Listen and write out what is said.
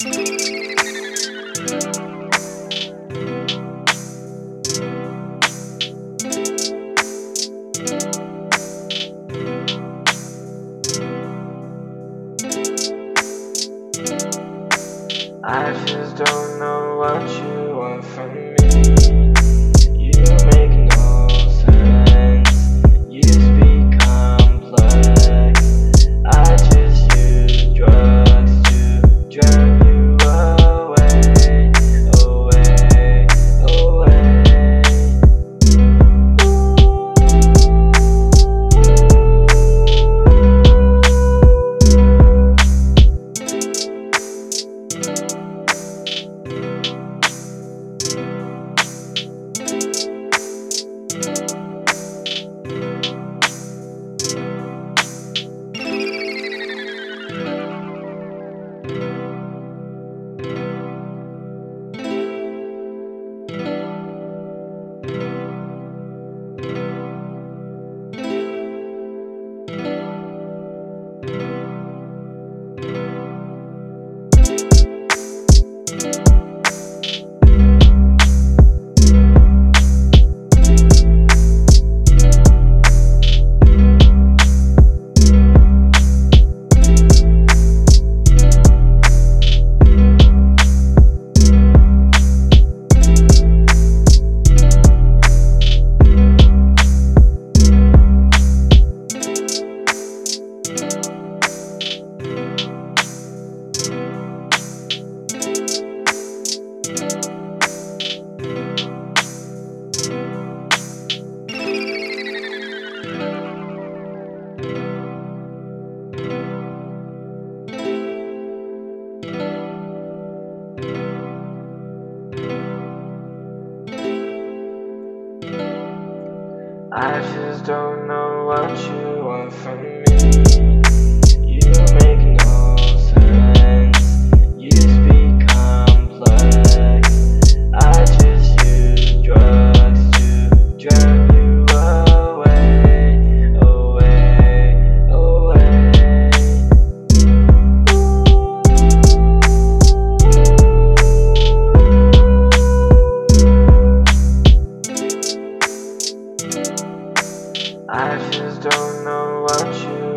I just don't know I just don't know what you want from me. don't know what you